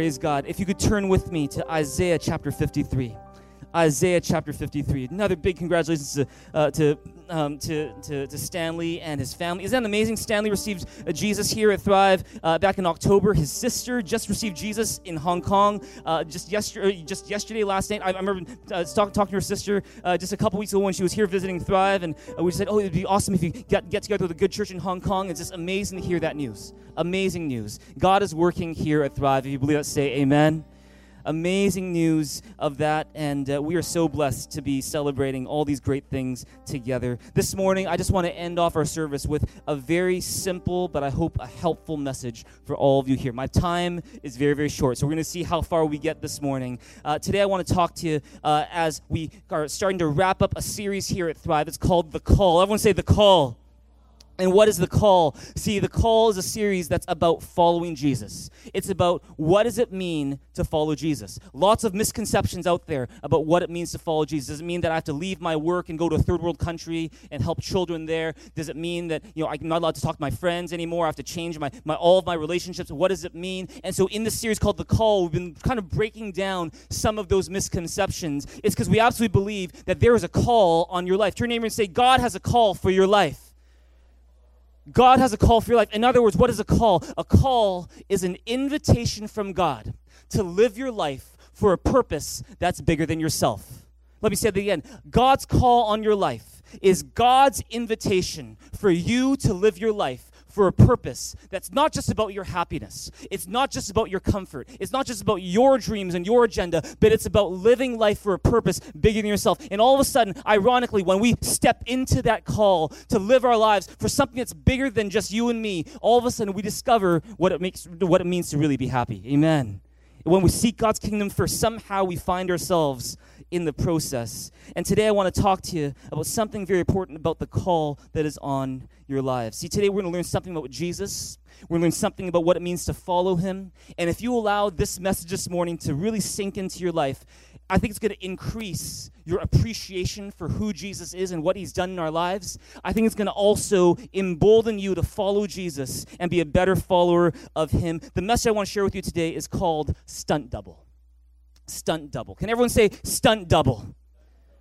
Praise God. If you could turn with me to Isaiah chapter 53. Isaiah chapter 53. Another big congratulations to, uh, to, um, to, to, to, Stanley and his family. Isn't that amazing? Stanley received uh, Jesus here at Thrive uh, back in October. His sister just received Jesus in Hong Kong uh, just, yesterday, just yesterday, last night. I, I remember uh, talk, talking to her sister uh, just a couple weeks ago when she was here visiting Thrive, and we said, Oh, it'd be awesome if you get, get together with a good church in Hong Kong. It's just amazing to hear that news. Amazing news. God is working here at Thrive. If you believe that, say amen amazing news of that, and uh, we are so blessed to be celebrating all these great things together. This morning, I just want to end off our service with a very simple, but I hope a helpful message for all of you here. My time is very, very short, so we're going to see how far we get this morning. Uh, today, I want to talk to you uh, as we are starting to wrap up a series here at Thrive. It's called The Call. Everyone say The Call. And what is the call? See, the call is a series that's about following Jesus. It's about what does it mean to follow Jesus. Lots of misconceptions out there about what it means to follow Jesus. Does it mean that I have to leave my work and go to a third world country and help children there? Does it mean that you know I'm not allowed to talk to my friends anymore? I have to change my, my all of my relationships. What does it mean? And so in this series called The Call, we've been kind of breaking down some of those misconceptions. It's because we absolutely believe that there is a call on your life. Turn your neighbor and say, God has a call for your life. God has a call for your life. In other words, what is a call? A call is an invitation from God to live your life for a purpose that's bigger than yourself. Let me say that again. God's call on your life is God's invitation for you to live your life for a purpose that's not just about your happiness. It's not just about your comfort. It's not just about your dreams and your agenda, but it's about living life for a purpose bigger than yourself. And all of a sudden, ironically, when we step into that call to live our lives for something that's bigger than just you and me, all of a sudden we discover what it makes what it means to really be happy. Amen. When we seek God's kingdom first, somehow we find ourselves in the process. And today I want to talk to you about something very important about the call that is on your lives. See, today we're going to learn something about Jesus. We're going to learn something about what it means to follow him. And if you allow this message this morning to really sink into your life, I think it's going to increase your appreciation for who Jesus is and what he's done in our lives. I think it's going to also embolden you to follow Jesus and be a better follower of him. The message I want to share with you today is called Stunt Double stunt double. Can everyone say stunt double?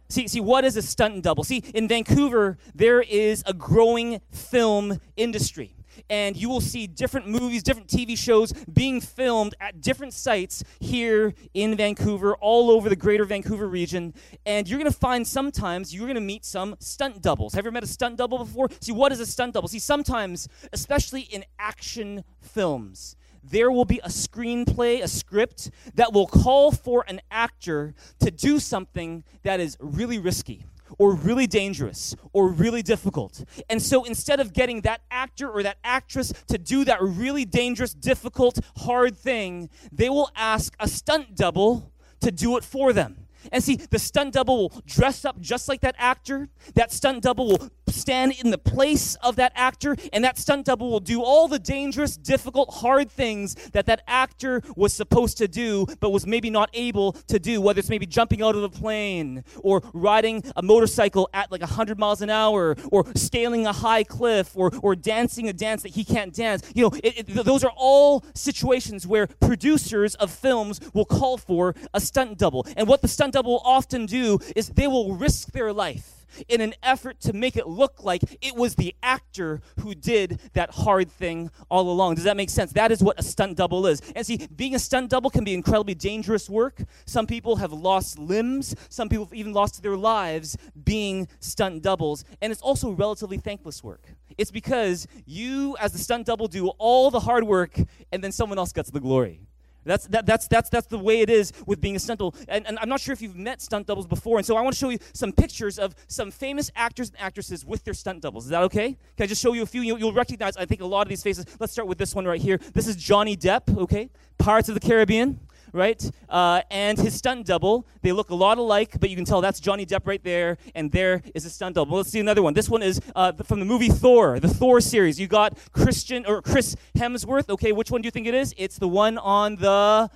See, see, what is a stunt double? See, in Vancouver, there is a growing film industry. And you will see different movies, different TV shows being filmed at different sites here in Vancouver, all over the greater Vancouver region. And you're going to find sometimes you're going to meet some stunt doubles. Have you ever met a stunt double before? See, what is a stunt double? See, sometimes, especially in action films, there will be a screenplay, a script that will call for an actor to do something that is really risky or really dangerous or really difficult. And so instead of getting that actor or that actress to do that really dangerous, difficult, hard thing, they will ask a stunt double to do it for them. And see, the stunt double will dress up just like that actor. That stunt double will stand in the place of that actor, and that stunt double will do all the dangerous, difficult, hard things that that actor was supposed to do, but was maybe not able to do, whether it's maybe jumping out of a plane, or riding a motorcycle at like 100 miles an hour, or scaling a high cliff, or, or dancing a dance that he can't dance. You know, it, it, those are all situations where producers of films will call for a stunt double. And what the stunt double will often do is they will risk their life in an effort to make it look like it was the actor who did that hard thing all along. Does that make sense? That is what a stunt double is. And see, being a stunt double can be incredibly dangerous work. Some people have lost limbs, some people have even lost their lives being stunt doubles. And it's also relatively thankless work. It's because you, as the stunt double, do all the hard work and then someone else gets the glory. That's, that, that's, that's, that's the way it is with being a stunt double. And, and, I'm not sure if you've met stunt doubles before, and so I want to show you some pictures of some famous actors and actresses with their stunt doubles. Is that okay? Can I just show you a few? You'll, you'll recognize, I think, a lot of these faces. Let's start with this one right here. This is Johnny Depp, okay? Pirates of the Caribbean right? Uh, and his stunt double. They look a lot alike, but you can tell that's Johnny Depp right there, and there is a stunt double. Let's see another one. This one is uh, from the movie Thor, the Thor series. You got Christian or Chris Hemsworth. Okay, which one do you think it is? It's the one on the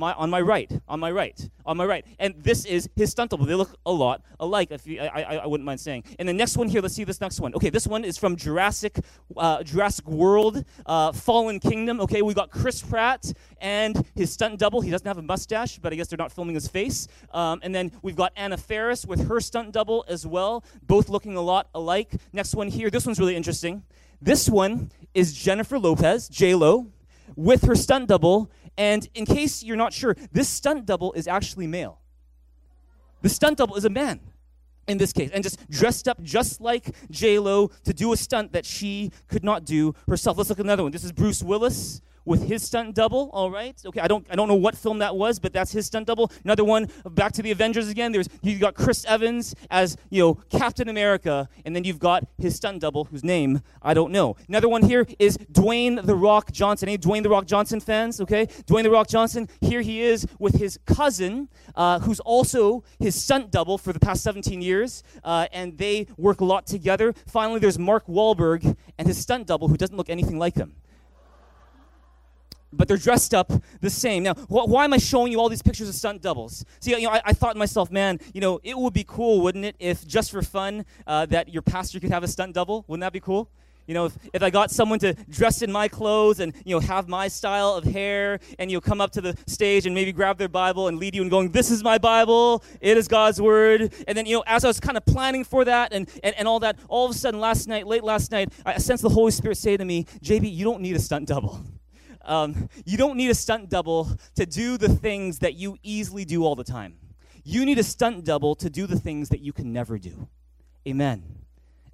my on my right, on my right, on my right. And this is his stunt double. They look a lot alike. If you, I, I, I wouldn't mind saying. And the next one here, let's see this next one. Okay, this one is from Jurassic uh, Jurassic World, uh, Fallen Kingdom. Okay, we got Chris Pratt and his stunt double. He doesn't have a mustache, but I guess they're not filming his face. Um, and then we've got Anna Faris with her stunt double as well, both looking a lot alike. Next one here. This one's really interesting. This one is Jennifer Lopez, J Lo, with her stunt double. And in case you're not sure, this stunt double is actually male. The stunt double is a man in this case, and just dressed up just like J Lo to do a stunt that she could not do herself. Let's look at another one. This is Bruce Willis with his stunt double. All right, okay. I don't I don't know what film that was, but that's his stunt double. Another one. Back to the Avengers again. There's you got Chris Evans as you know Captain America, and then you've got his stunt double, whose name I don't know. Another one here is Dwayne the Rock Johnson. Any Dwayne the Rock Johnson fans? Okay, Dwayne the Rock Johnson. Here he is with his cousin, uh, who's also his stunt double for the past 17 years, uh, and they work a lot together. Finally, there's Mark Wahlberg and his stunt double, who doesn't look anything like him but they're dressed up the same. Now, wh- why am I showing you all these pictures of stunt doubles? See, you know, I, I, thought to myself, man, you know, it would be cool, wouldn't it, if just for fun, uh, that your pastor could have a stunt double? Wouldn't that be cool? You know, if, if I got someone to dress in my clothes and, you know, have my style of hair and, you know, come up to the stage and maybe grab their Bible and lead you and going, this is my Bible, it is God's Word. And then, you know, as I was kind of planning for that and, and, and all that, all of a sudden last night, late last night, I sensed the Holy Spirit say to me, JB, you don't need a stunt double. Um, you don't need a stunt double to do the things that you easily do all the time. You need a stunt double to do the things that you can never do. Amen.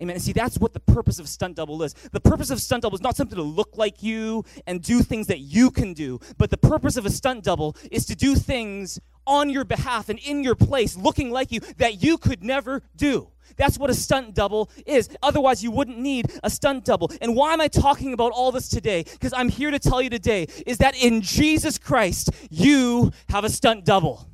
Amen. And see, that's what the purpose of stunt double is. The purpose of stunt double is not something to look like you and do things that you can do, but the purpose of a stunt double is to do things on your behalf and in your place, looking like you, that you could never do. That's what a stunt double is. Otherwise, you wouldn't need a stunt double. And why am I talking about all this today? Because I'm here to tell you today is that in Jesus Christ, you have a stunt double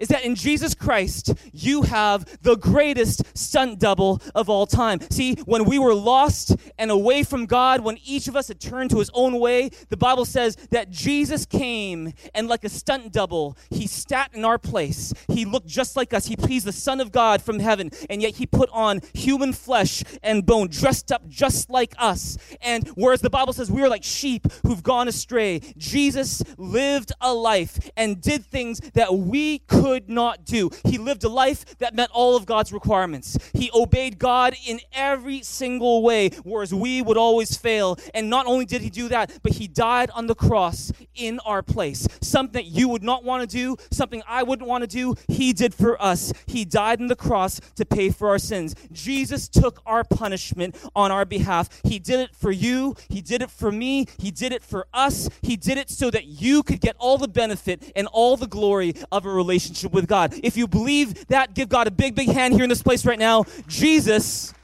is that in Jesus Christ, you have the greatest stunt double of all time. See, when we were lost and away from God, when each of us had turned to his own way, the Bible says that Jesus came and, like a stunt double, he sat in our place. He looked just like us. He, he's the Son of God from heaven, and yet he put on human flesh and bone, dressed up just like us. And whereas the Bible says we are like sheep who've gone astray, Jesus lived a life and did things that we could could not do. He lived a life that met all of God's requirements. He obeyed God in every single way, whereas we would always fail. And not only did he do that, but he died on the cross in our place. Something you would not want to do, something I wouldn't want to do, he did for us. He died on the cross to pay for our sins. Jesus took our punishment on our behalf. He did it for you, he did it for me, he did it for us. He did it so that you could get all the benefit and all the glory of a relationship relationship with God. If you believe that, give God a big, big hand here in this place right now. Jesus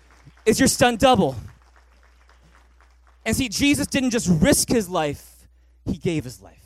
is your stunt double. And see, Jesus didn't just risk his life, he gave his life.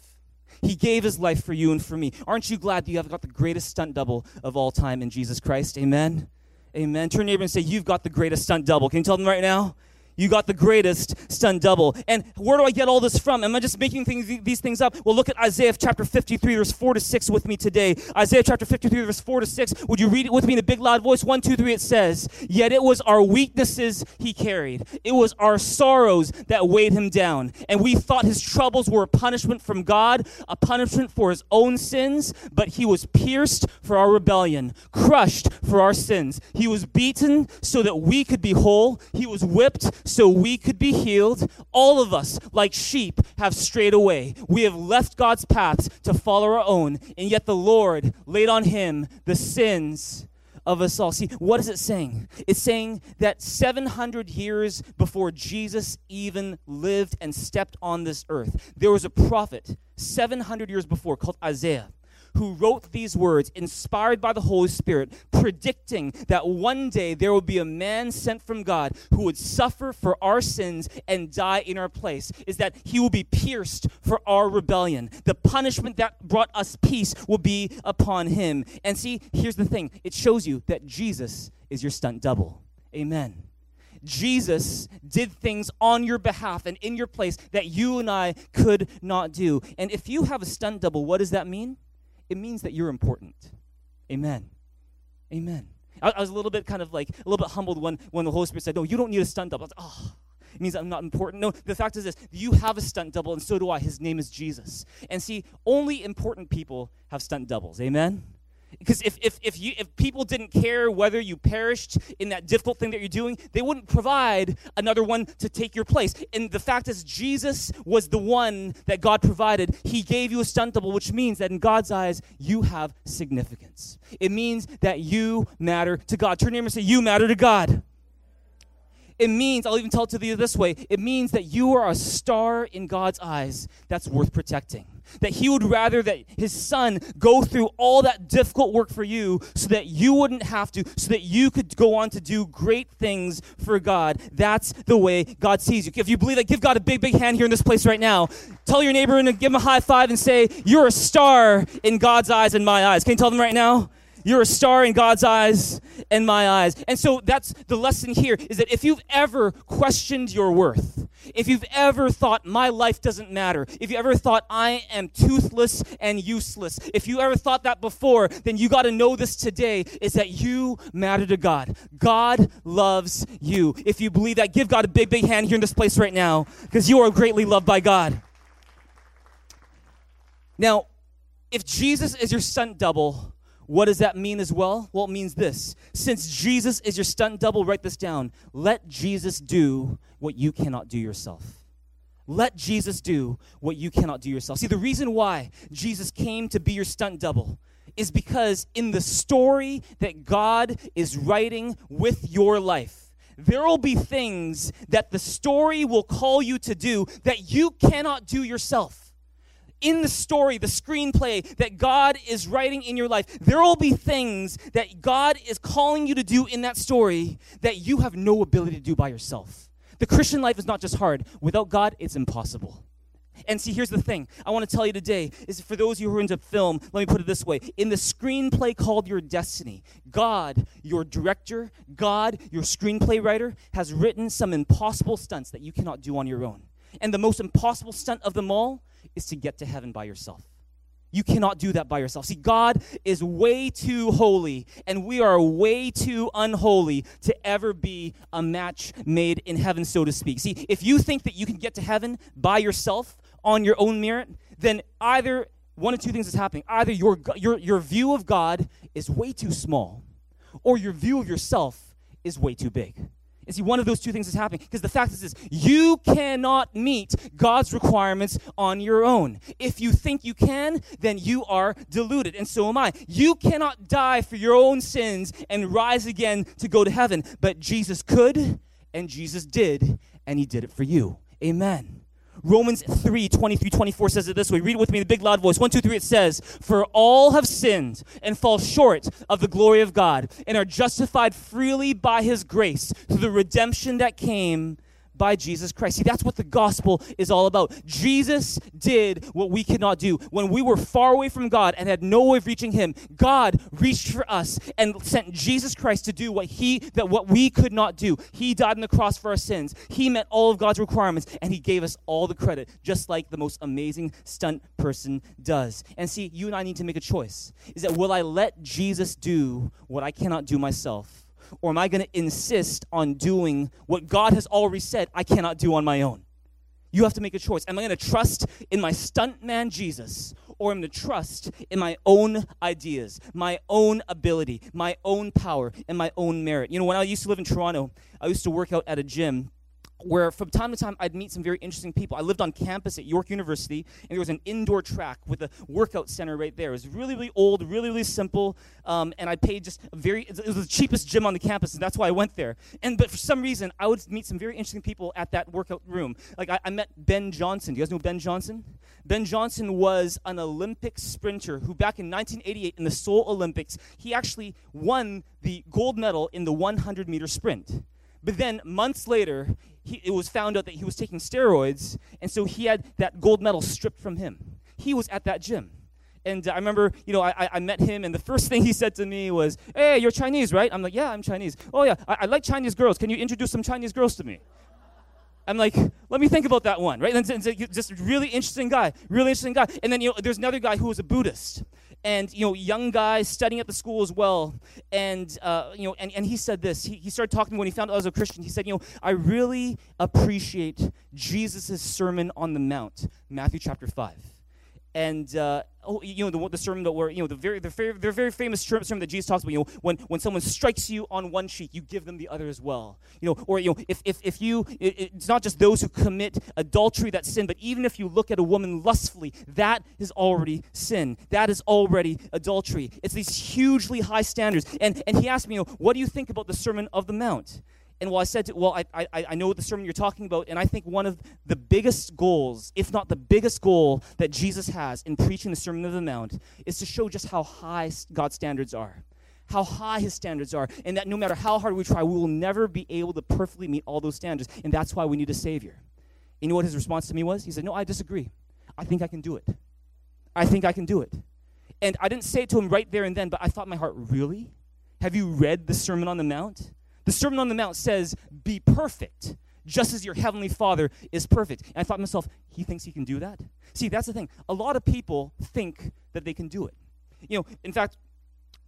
He gave his life for you and for me. Aren't you glad that you have got the greatest stunt double of all time in Jesus Christ? Amen. Amen. Turn to your neighbor and say, You've got the greatest stunt double. Can you tell them right now? You got the greatest stunt double. And where do I get all this from? Am I just making things, these things up? Well, look at Isaiah chapter 53, verse 4 to 6 with me today. Isaiah chapter 53, verse 4 to 6. Would you read it with me in a big loud voice? One, two, three, it says, Yet it was our weaknesses he carried, it was our sorrows that weighed him down. And we thought his troubles were a punishment from God, a punishment for his own sins, but he was pierced for our rebellion, crushed for our sins. He was beaten so that we could be whole, he was whipped so we could be healed. All of us, like sheep, have strayed away. We have left God's paths to follow our own, and yet the Lord laid on him the sins of us all. See, what is it saying? It's saying that 700 years before Jesus even lived and stepped on this earth, there was a prophet 700 years before called Isaiah who wrote these words, inspired by the Holy Spirit, predicting that one day there will be a man sent from God who would suffer for our sins and die in our place, is that he will be pierced for our rebellion. The punishment that brought us peace will be upon him. And see, here's the thing it shows you that Jesus is your stunt double. Amen. Jesus did things on your behalf and in your place that you and I could not do. And if you have a stunt double, what does that mean? It means that you're important. Amen. Amen. I, I was a little bit kind of like a little bit humbled when, when the Holy Spirit said, No, you don't need a stunt double. I was Oh, it means I'm not important. No, the fact is this you have a stunt double, and so do I. His name is Jesus. And see, only important people have stunt doubles. Amen? Because if, if, if, you, if people didn't care whether you perished in that difficult thing that you're doing, they wouldn't provide another one to take your place. And the fact is, Jesus was the one that God provided. He gave you a stunt double, which means that in God's eyes, you have significance. It means that you matter to God. Turn your neighbor and say, You matter to God. It means, I'll even tell it to you this way it means that you are a star in God's eyes that's worth protecting. That He would rather that His Son go through all that difficult work for you so that you wouldn't have to, so that you could go on to do great things for God. That's the way God sees you. If you believe that, give God a big, big hand here in this place right now. Tell your neighbor and give him a high five and say, You're a star in God's eyes and my eyes. Can you tell them right now? You're a star in God's eyes and my eyes. And so that's the lesson here is that if you've ever questioned your worth, if you've ever thought my life doesn't matter, if you ever thought I am toothless and useless, if you ever thought that before, then you got to know this today is that you matter to God. God loves you. If you believe that, give God a big, big hand here in this place right now because you are greatly loved by God. Now, if Jesus is your stunt double, what does that mean as well? Well, it means this. Since Jesus is your stunt double, write this down. Let Jesus do what you cannot do yourself. Let Jesus do what you cannot do yourself. See, the reason why Jesus came to be your stunt double is because in the story that God is writing with your life, there will be things that the story will call you to do that you cannot do yourself in the story, the screenplay that God is writing in your life, there will be things that God is calling you to do in that story that you have no ability to do by yourself. The Christian life is not just hard. Without God, it's impossible. And see, here's the thing I want to tell you today is for those of you who are into film, let me put it this way. In the screenplay called Your Destiny, God, your director, God, your screenplay writer, has written some impossible stunts that you cannot do on your own. And the most impossible stunt of them all is to get to heaven by yourself. You cannot do that by yourself. See, God is way too holy, and we are way too unholy to ever be a match made in heaven, so to speak. See, if you think that you can get to heaven by yourself on your own merit, then either one of two things is happening. Either your, your, your view of God is way too small, or your view of yourself is way too big. And see, one of those two things is happening because the fact is this you cannot meet God's requirements on your own. If you think you can, then you are deluded, and so am I. You cannot die for your own sins and rise again to go to heaven, but Jesus could, and Jesus did, and he did it for you. Amen. Romans 3 23 24 says it this way. Read it with me in the big loud voice. 1, 2, 3. It says, For all have sinned and fall short of the glory of God and are justified freely by his grace through the redemption that came by Jesus Christ. See, that's what the gospel is all about. Jesus did what we could not do. When we were far away from God and had no way of reaching him, God reached for us and sent Jesus Christ to do what he that what we could not do. He died on the cross for our sins. He met all of God's requirements and he gave us all the credit, just like the most amazing stunt person does. And see, you and I need to make a choice. Is that will I let Jesus do what I cannot do myself? Or am I going to insist on doing what God has already said I cannot do on my own? You have to make a choice. Am I going to trust in my stuntman Jesus, or am I going to trust in my own ideas, my own ability, my own power, and my own merit? You know, when I used to live in Toronto, I used to work out at a gym where from time to time I'd meet some very interesting people. I lived on campus at York University, and there was an indoor track with a workout center right there. It was really, really old, really, really simple, um, and I paid just very. It was the cheapest gym on the campus, and that's why I went there. And but for some reason, I would meet some very interesting people at that workout room. Like I, I met Ben Johnson. Do you guys know Ben Johnson? Ben Johnson was an Olympic sprinter who, back in 1988, in the Seoul Olympics, he actually won the gold medal in the 100 meter sprint. But then months later, he, it was found out that he was taking steroids, and so he had that gold medal stripped from him. He was at that gym. And uh, I remember, you know, I, I met him, and the first thing he said to me was, Hey, you're Chinese, right? I'm like, Yeah, I'm Chinese. Oh, yeah, I, I like Chinese girls. Can you introduce some Chinese girls to me? I'm like, let me think about that one, right? And just really interesting guy, really interesting guy. And then you know, there's another guy who was a Buddhist, and you know, young guy studying at the school as well. And uh, you know, and, and he said this. He, he started talking when he found out I was a Christian. He said, you know, I really appreciate Jesus' Sermon on the Mount, Matthew chapter five and uh, oh, you know the, the sermon that were you know the very the very, the very famous sermon that Jesus talks about. You know when when someone strikes you on one cheek, you give them the other as well. You know, or you know if if if you it, it's not just those who commit adultery that sin, but even if you look at a woman lustfully, that is already sin. That is already adultery. It's these hugely high standards. And and he asked me, you know, what do you think about the Sermon of the Mount? And well, I said, to, well, I, I, I know what the sermon you're talking about, and I think one of the biggest goals, if not the biggest goal that Jesus has in preaching the Sermon of the Mount, is to show just how high God's standards are. How high his standards are, and that no matter how hard we try, we will never be able to perfectly meet all those standards, and that's why we need a Savior. You know what his response to me was? He said, No, I disagree. I think I can do it. I think I can do it. And I didn't say it to him right there and then, but I thought in my heart, Really? Have you read the Sermon on the Mount? The Sermon on the Mount says, Be perfect, just as your heavenly Father is perfect. And I thought to myself, He thinks He can do that? See, that's the thing. A lot of people think that they can do it. You know, in fact,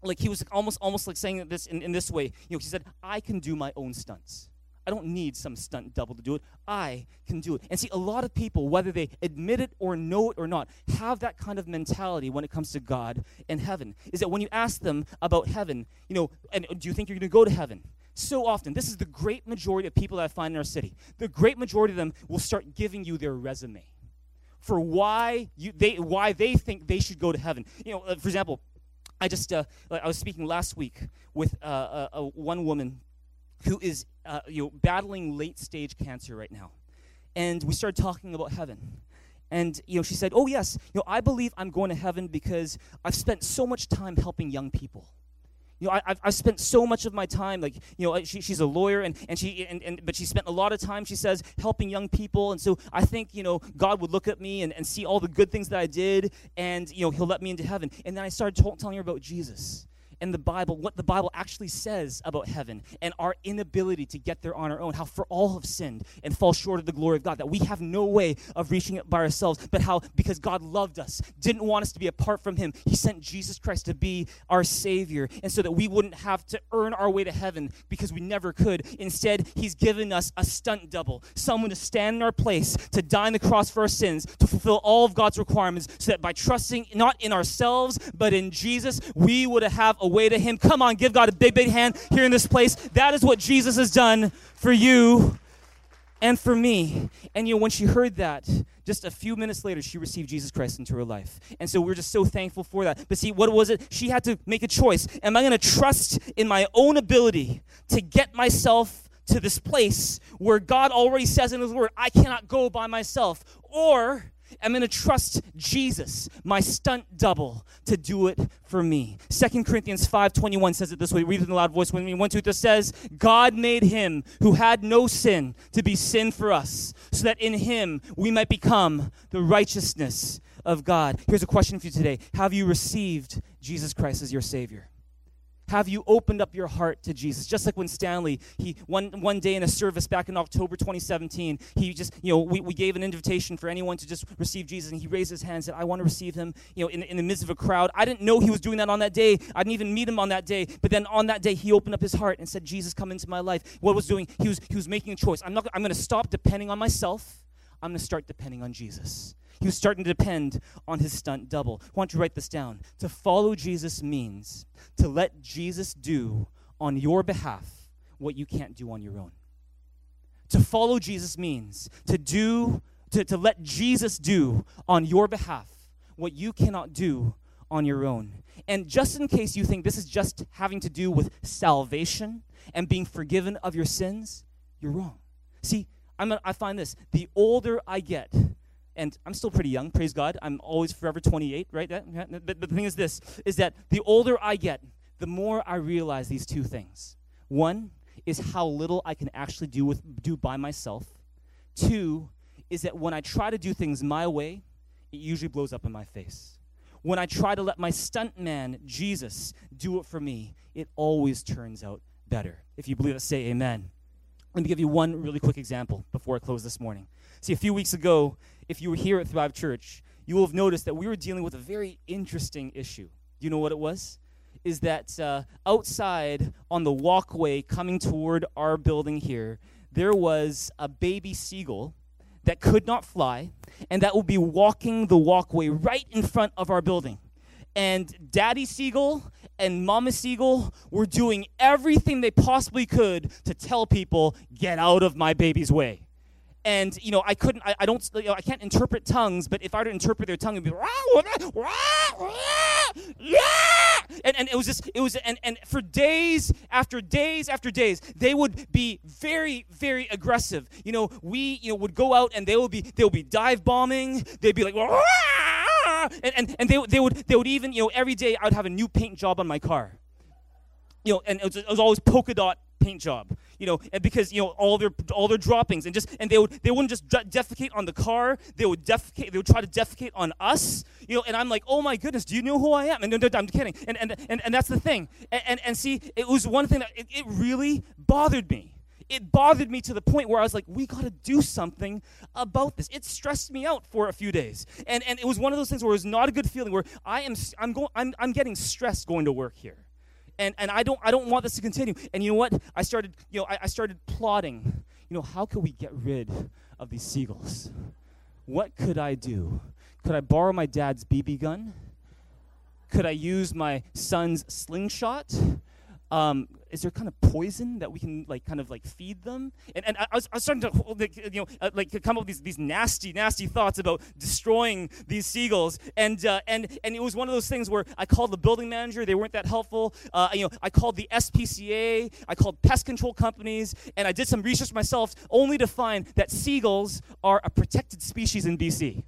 like he was almost almost like saying this in, in this way. You know, he said, I can do my own stunts. I don't need some stunt double to do it. I can do it. And see, a lot of people, whether they admit it or know it or not, have that kind of mentality when it comes to God and heaven. Is that when you ask them about heaven, you know, and do you think you're going to go to heaven? So often, this is the great majority of people that I find in our city. The great majority of them will start giving you their resume for why you they why they think they should go to heaven. You know, uh, for example, I just uh, I was speaking last week with uh, a, a one woman who is uh, you know battling late stage cancer right now, and we started talking about heaven. And you know, she said, "Oh yes, you know, I believe I'm going to heaven because I've spent so much time helping young people." You know, I, have I've spent so much of my time, like, you know, she, she's a lawyer, and, and she, and, and, but she spent a lot of time, she says, helping young people. And so I think, you know, God would look at me and, and see all the good things that I did, and, you know, he'll let me into heaven. And then I started t- telling her about Jesus and the Bible, what the Bible actually says about heaven and our inability to get there on our own, how for all have sinned and fall short of the glory of God, that we have no way of reaching it by ourselves, but how because God loved us, didn't want us to be apart from Him, He sent Jesus Christ to be our Savior, and so that we wouldn't have to earn our way to heaven because we never could. Instead, He's given us a stunt double, someone to stand in our place, to die on the cross for our sins, to fulfill all of God's requirements, so that by trusting not in ourselves, but in Jesus, we would have a way to Him. Come on, give God a big, big hand here in this place. That is what Jesus has done for you and for me. And you know, when she heard that, just a few minutes later, she received Jesus Christ into her life. And so we're just so thankful for that. But see, what was it? She had to make a choice. Am I going to trust in my own ability to get myself to this place where God already says in His Word, I cannot go by myself? Or I'm going to trust Jesus, my stunt double, to do it for me. 2 Corinthians 5.21 says it this way. Read it in a loud voice with me. One, two, three says, God made him who had no sin to be sin for us, so that in him we might become the righteousness of God. Here's a question for you today. Have you received Jesus Christ as your Savior? Have you opened up your heart to Jesus? Just like when Stanley, he one one day in a service back in October 2017, he just, you know, we, we gave an invitation for anyone to just receive Jesus, and he raised his hand and said, I want to receive him, you know, in, in the midst of a crowd. I didn't know he was doing that on that day. I didn't even meet him on that day. But then on that day, he opened up his heart and said, Jesus, come into my life. What was doing? He was he was making a choice. I'm not I'm gonna stop depending on myself. I'm gonna start depending on Jesus. He was starting to depend on his stunt double. I want you to write this down. To follow Jesus means to let Jesus do on your behalf what you can't do on your own. To follow Jesus means to do, to, to let Jesus do on your behalf what you cannot do on your own. And just in case you think this is just having to do with salvation and being forgiven of your sins, you're wrong. See, I'm a, I find this the older I get, and I'm still pretty young, praise God. I'm always forever 28, right? But, but the thing is this, is that the older I get, the more I realize these two things. One is how little I can actually do with do by myself. Two is that when I try to do things my way, it usually blows up in my face. when I try to let my stuntman, Jesus, do it for me, it always turns out better. If you believe it, say amen. Let me give you one really quick example before I close this morning. See, a few weeks ago, if you were here at Thrive Church, you will have noticed that we were dealing with a very interesting issue. You know what it was? Is that uh, outside on the walkway coming toward our building here, there was a baby seagull that could not fly and that will be walking the walkway right in front of our building. And Daddy Seagull and Mama Seagull were doing everything they possibly could to tell people, get out of my baby's way and you know I couldn't I, I don't you know, I can't interpret tongues but if I were to interpret their tongue it'd be rah, rah, rah, and, and it was just it was and, and for days after days after days they would be very very aggressive. You know we you know would go out and they would be they would be dive bombing. They'd be like rah, and, and, and they, they would they would even you know every day I would have a new paint job on my car. You know and it was, it was always polka dot paint job you know, and because you know all their all their droppings and just and they would they wouldn't just defecate on the car. They would defecate. They would try to defecate on us. You know, and I'm like, oh my goodness, do you know who I am? And no, no, I'm kidding. And and and, and that's the thing. And, and and see, it was one thing that it, it really bothered me it bothered me to the point where I was like, we got to do something about this. It stressed me out for a few days. And, and it was one of those things where it was not a good feeling where I am, I'm, going, I'm, I'm getting stressed going to work here and, and I don't I don't want this to continue. And you know what? I started, you know, I, I started plotting, you know, how could we get rid of these seagulls? What could I do? Could I borrow my dad's BB gun? Could I use my son's slingshot? Um, is there kind of poison that we can like kind of like feed them? And, and I, was, I was starting to you know uh, like come up with these, these nasty nasty thoughts about destroying these seagulls. And uh, and and it was one of those things where I called the building manager. They weren't that helpful. Uh, you know I called the SPCA. I called pest control companies, and I did some research myself, only to find that seagulls are a protected species in BC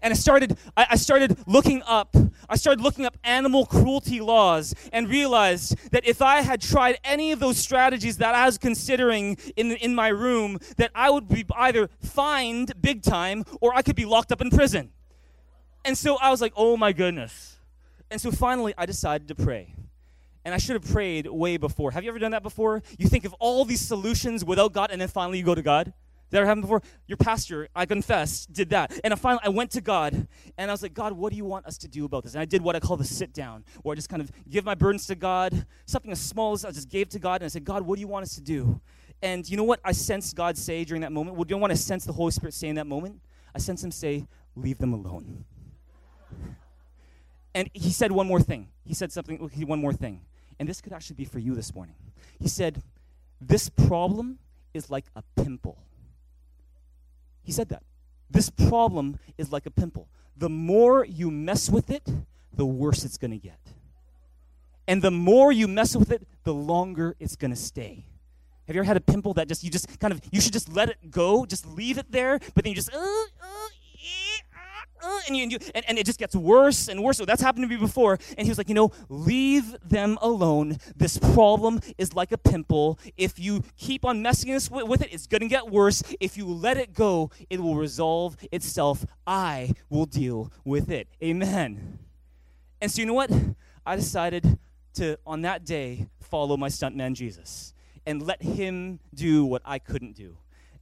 and I started, I, I started looking up, I started looking up animal cruelty laws and realized that if I had tried any of those strategies that I was considering in, in my room, that I would be either fined big time or I could be locked up in prison. And so I was like, oh my goodness. And so finally I decided to pray. And I should have prayed way before. Have you ever done that before? You think of all these solutions without God, and then finally you go to God? That happened before? Your pastor, I confess, did that. And I finally I went to God and I was like, God, what do you want us to do about this? And I did what I call the sit down, where I just kind of give my burdens to God, something as small as I just gave to God, and I said, God, what do you want us to do? And you know what I sensed God say during that moment? Well, do you want to sense the Holy Spirit say in that moment? I sensed him say, leave them alone. And he said one more thing. He said something, one more thing. And this could actually be for you this morning. He said, This problem is like a pimple he said that. This problem is like a pimple. The more you mess with it, the worse it's going to get. And the more you mess with it, the longer it's going to stay. Have you ever had a pimple that just, you just kind of, you should just let it go, just leave it there, but then you just, uh, uh, uh, and, you, and, you, and, and, it just gets worse and worse. So that's happened to me before. And he was like, you know, leave them alone. This problem is like a pimple. If you keep on messing with, with it, it's going to get worse. If you let it go, it will resolve itself. I will deal with it. Amen. And so you know what? I decided to, on that day, follow my stuntman Jesus and let him do what I couldn't do,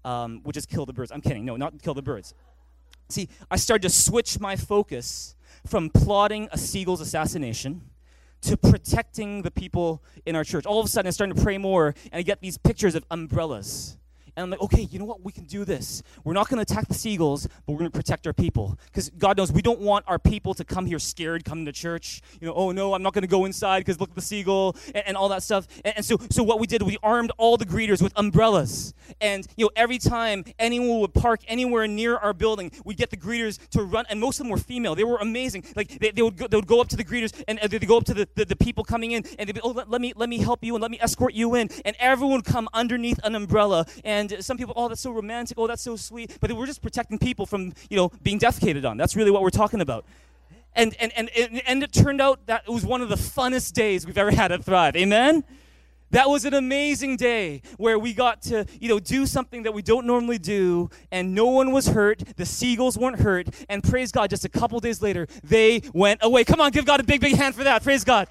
um, which is kill the birds. I'm kidding. No, not kill the birds. See, I started to switch my focus from plotting a seagull's assassination to protecting the people in our church. All of a sudden, I started to pray more, and I get these pictures of umbrellas and I'm like, okay, you know what? We can do this. We're not going to attack the seagulls, but we're going to protect our people. Because God knows we don't want our people to come here scared coming to church. You know, oh no, I'm not going to go inside because look at the seagull and, and all that stuff. And, and, so, so what we did, we armed all the greeters with umbrellas. And, you know, every time anyone would park anywhere near our building, we'd get the greeters to run. And most of them were female. They were amazing. Like, they, they, would, go, they would go up to the greeters and they'd go up to the, the, the, people coming in and they'd be, oh, let, let, me, let me help you and let me escort you in. And everyone would come underneath an umbrella. And and some people, oh, that's so romantic. Oh, that's so sweet. But we're just protecting people from, you know, being defecated on. That's really what we're talking about. And, and, and, and, it turned out that it was one of the funnest days we've ever had at Thrive. Amen? That was an amazing day where we got to, you know, do something that we don't normally do, and no one was hurt. The seagulls weren't hurt, and praise God, just a couple days later, they went away. Come on, give God a big, big hand for that. Praise God.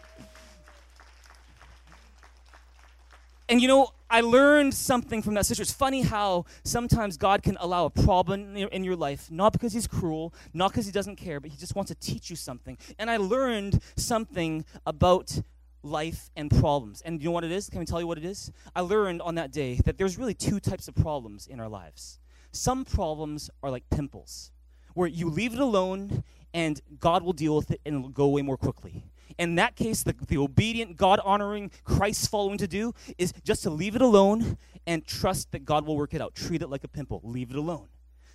And you know, I learned something from that sister. It's funny how sometimes God can allow a problem in your life, not because He's cruel, not because He doesn't care, but He just wants to teach you something. And I learned something about life and problems. And you know what it is? Can I tell you what it is? I learned on that day that there's really two types of problems in our lives. Some problems are like pimples, where you leave it alone and God will deal with it and it'll go away more quickly. In that case, the, the obedient, God honoring, Christ following to do is just to leave it alone and trust that God will work it out. Treat it like a pimple, leave it alone.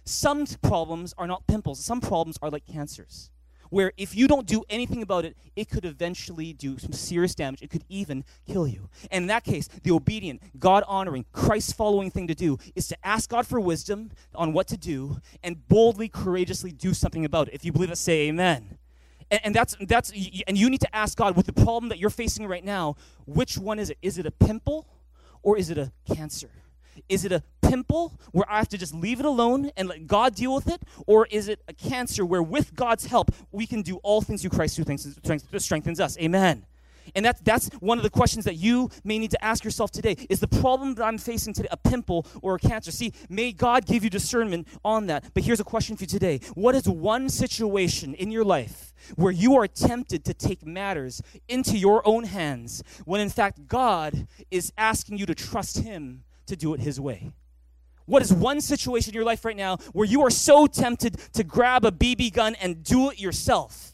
Some problems are not pimples, some problems are like cancers where if you don't do anything about it, it could eventually do some serious damage. It could even kill you. And in that case, the obedient, God honoring, Christ following thing to do is to ask God for wisdom on what to do and boldly, courageously do something about it. If you believe it, say amen. And, and that's that's and you need to ask God with the problem that you're facing right now, which one is it? Is it a pimple or is it a cancer? Is it a pimple where I have to just leave it alone and let God deal with it? Or is it a cancer where, with God's help, we can do all things through Christ who strengthens us? Amen. And that's, that's one of the questions that you may need to ask yourself today. Is the problem that I'm facing today a pimple or a cancer? See, may God give you discernment on that. But here's a question for you today What is one situation in your life where you are tempted to take matters into your own hands when in fact God is asking you to trust Him to do it His way? What is one situation in your life right now where you are so tempted to grab a BB gun and do it yourself?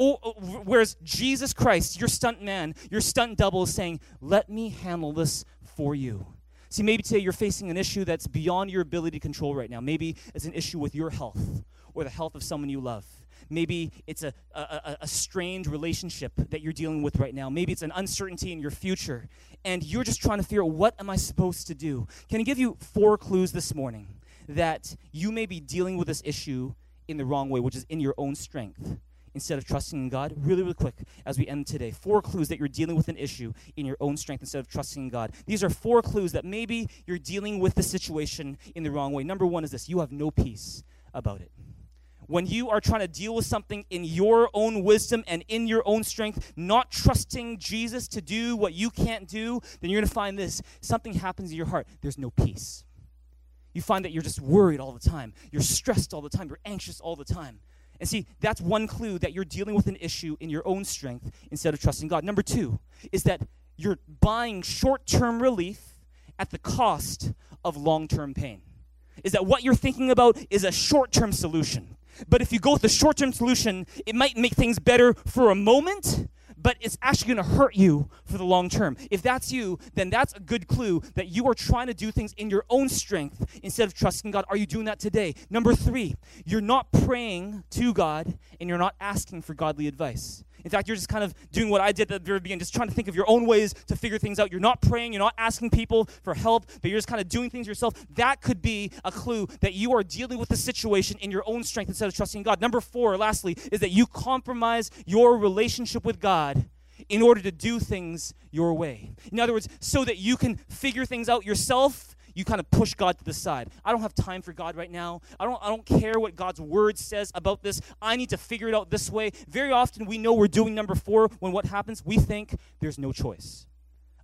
Or, uh, whereas Jesus Christ, your stunt man, your stunt double, is saying, Let me handle this for you. See, maybe today you're facing an issue that's beyond your ability to control right now. Maybe it's an issue with your health or the health of someone you love. Maybe it's a, a, a, strained relationship that you're dealing with right now. Maybe it's an uncertainty in your future. And you're just trying to figure out what am I supposed to do? Can I give you four clues this morning that you may be dealing with this issue in the wrong way, which is in your own strength? Instead of trusting in God, really, really quick as we end today. Four clues that you're dealing with an issue in your own strength instead of trusting in God. These are four clues that maybe you're dealing with the situation in the wrong way. Number one is this you have no peace about it when you are trying to deal with something in your own wisdom and in your own strength, not trusting Jesus to do what you can't do, then you're going to find this something happens in your heart. There's no peace. You find that you're just worried all the time. You're stressed all the time. You're anxious all the time. And see, that's one clue that you're dealing with an issue in your own strength instead of trusting God. Number two is that you're buying short term relief at the cost of long term pain. Is that what you're thinking about is a short term solution? But if you go with the short term solution, it might make things better for a moment, but it's actually going to hurt you for the long term. If that's you, then that's a good clue that you are trying to do things in your own strength instead of trusting God. Are you doing that today? Number three, you're not praying to God and you're not asking for godly advice. In fact, you're just kind of doing what I did at the very beginning, just trying to think of your own ways to figure things out. You're not praying, you're not asking people for help, but you're just kind of doing things yourself. That could be a clue that you are dealing with the situation in your own strength instead of trusting God. Number four, lastly, is that you compromise your relationship with God in order to do things your way. In other words, so that you can figure things out yourself you kind of push God to the side. I don't have time for God right now. I don't, I don't care what God's word says about this. I need to figure it out this way. Very often we know we're doing number four when what happens? We think there's no choice.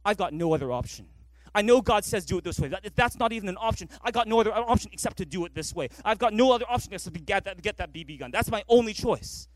I've got no other option. I know God says do it this way. That, that's not even an option. I got no other option except to do it this way. I've got no other option except to get that, get that BB gun. That's my only choice.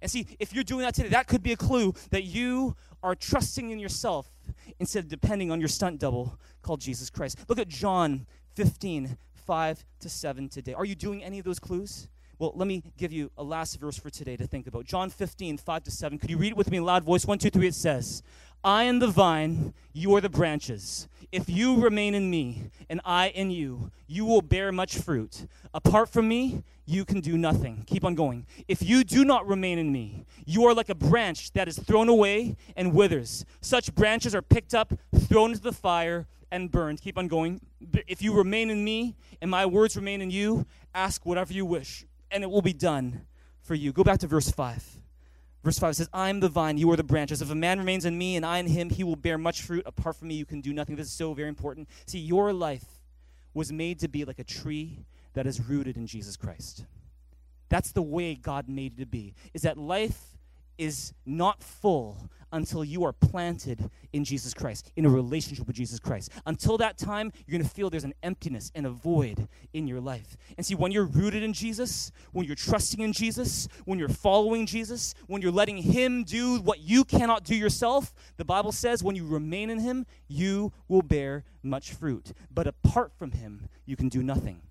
And see, if you're doing that today, that could be a clue that you are trusting in yourself instead of depending on your stunt double called Jesus Christ. Look at John 15, 5 to 7 today. Are you doing any of those clues? Well, let me give you a last verse for today to think about. John 15, 5 to 7. Could you read it with me in loud voice? One, two, three. It says, I am the vine, you are the branches. If you remain in me and I in you, you will bear much fruit. Apart from me, you can do nothing. Keep on going. If you do not remain in me, you are like a branch that is thrown away and withers. Such branches are picked up, thrown into the fire, and burned. Keep on going. If you remain in me and my words remain in you, ask whatever you wish, and it will be done for you. Go back to verse 5. Verse 5 says, I am the vine, you are the branches. If a man remains in me and I in him, he will bear much fruit. Apart from me, you can do nothing. This is so very important. See, your life was made to be like a tree that is rooted in Jesus Christ. That's the way God made it to be. Is that life is not full until you are planted in Jesus Christ, in a relationship with Jesus Christ. Until that time, you're going to feel there's an emptiness and a void in your life. And see, when you're rooted in Jesus, when you're trusting in Jesus, when you're following Jesus, when you're letting Him do what you cannot do yourself, the Bible says when you remain in Him, you will bear much fruit. But apart from Him, you can do nothing.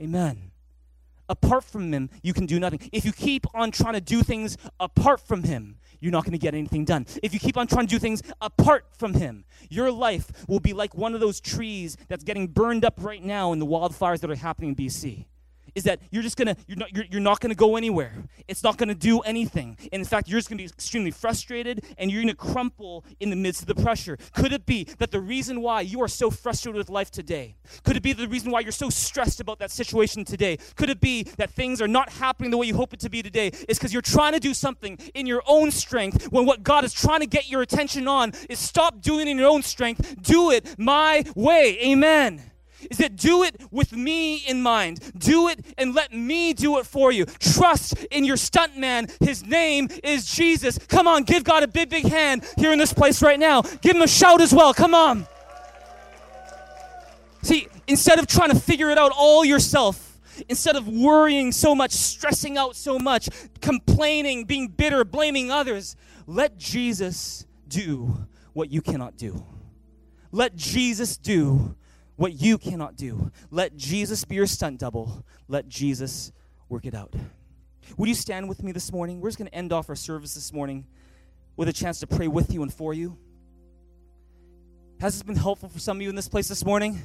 Amen. Apart from Him, you can do nothing. If you keep on trying to do things apart from Him, you're not going to get anything done. If you keep on trying to do things apart from Him, your life will be like one of those trees that's getting burned up right now in the wildfires that are happening in BC is that you're just gonna you're not you're, you're not gonna go anywhere. It's not gonna do anything. And in fact you're just gonna be extremely frustrated and you're gonna crumple in the midst of the pressure. Could it be that the reason why you are so frustrated with life today could it be the reason why you're so stressed about that situation today could it be that things are not happening the way you hope it to be today is because you're trying to do something in your own strength when what god is trying to get your attention on is stop doing it in your own strength. Do it my way. Amen is that do it with me in mind. Do it and let me do it for you. Trust in your stuntman. His name is Jesus. Come on, give God a big, big hand here in this place right now. Give him a shout as well. Come on. See, instead of trying to figure it out all yourself, instead of worrying so much, stressing out so much, complaining, being bitter, blaming others, let Jesus do what you cannot do. Let Jesus do what you cannot do. Let Jesus be your stunt double. Let Jesus work it out. Would you stand with me this morning? We're just going to end off our service this morning with a chance to pray with you and for you. Has this been helpful for some of you in this place this morning?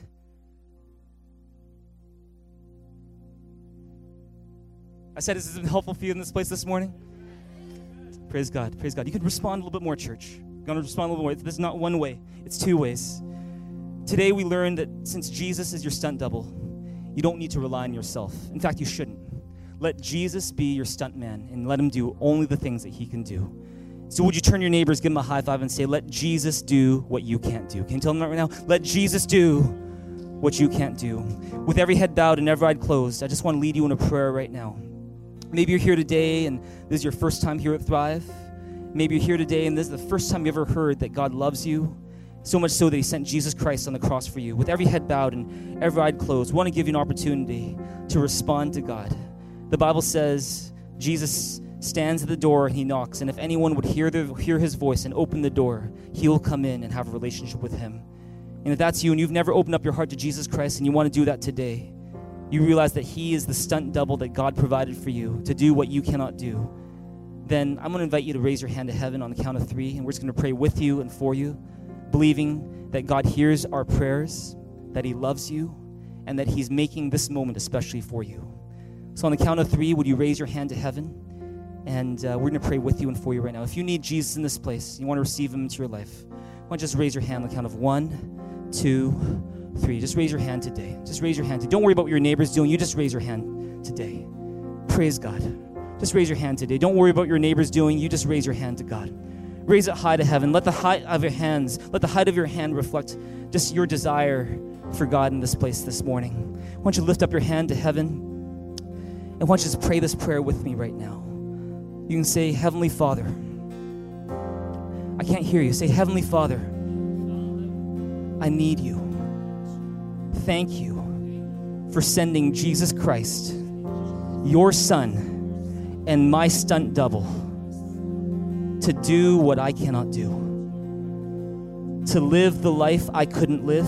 I said, has this been helpful for you in this place this morning? Praise God. Praise God. You can respond a little bit more, church. You're going to respond a little more. This is not one way, it's two ways. Today we learned that since Jesus is your stunt double, you don't need to rely on yourself. In fact, you shouldn't. Let Jesus be your stunt man and let him do only the things that he can do. So would you turn your neighbors, give them a high five, and say, Let Jesus do what you can't do? Can you tell them that right now? Let Jesus do what you can't do. With every head bowed and every eye closed, I just want to lead you in a prayer right now. Maybe you're here today and this is your first time here at Thrive. Maybe you're here today and this is the first time you ever heard that God loves you so much so that he sent Jesus Christ on the cross for you. With every head bowed and every eye closed, want to give you an opportunity to respond to God. The Bible says Jesus stands at the door and he knocks, and if anyone would hear, the, hear his voice and open the door, he will come in and have a relationship with him. And if that's you and you've never opened up your heart to Jesus Christ and you want to do that today, you realize that he is the stunt double that God provided for you to do what you cannot do, then I'm going to invite you to raise your hand to heaven on the count of three, and we're just going to pray with you and for you believing that God hears our prayers, that He loves you, and that He's making this moment especially for you. So, on the count of three, would you raise your hand to heaven? And uh, we're going to pray with you and for you right now. If you need Jesus in this place, you want to receive Him into your life, why don't you just raise your hand on the count of one, two, three. Just raise your hand today. Just raise your hand. Today. Don't worry about what your neighbor's doing. You just raise your hand today. Praise God. Just raise your hand today. Don't worry about your neighbor's doing. You just raise your hand to God. Raise it high to heaven. Let the height of your hands, let the height of your hand reflect just your desire for God in this place this morning. Why don't you lift up your hand to heaven? And why don't you just pray this prayer with me right now? You can say, Heavenly Father. I can't hear you. Say, Heavenly Father, I need you. Thank you for sending Jesus Christ, your Son, and my stunt double to do what I cannot do, to live the life I couldn't live,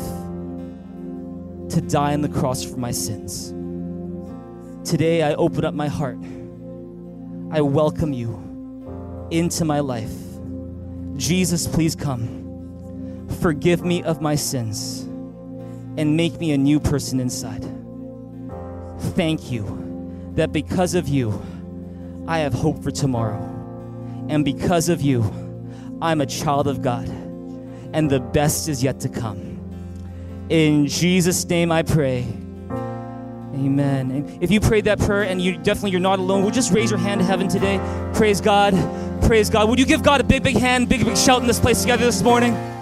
to die on the cross for my sins. Today, I open up my heart. I welcome you into my life. Jesus, please come. Forgive me of my sins and make me a new person inside. Thank you that because of you, I have hope for tomorrow. And because of you, I'm a child of God. And the best is yet to come. In Jesus' name I pray. Amen. And if you prayed that prayer and you definitely you're not alone, we'll just raise your hand to heaven today. Praise God. praise God. Would you give God a big, big hand, big, big shout in this place together this morning?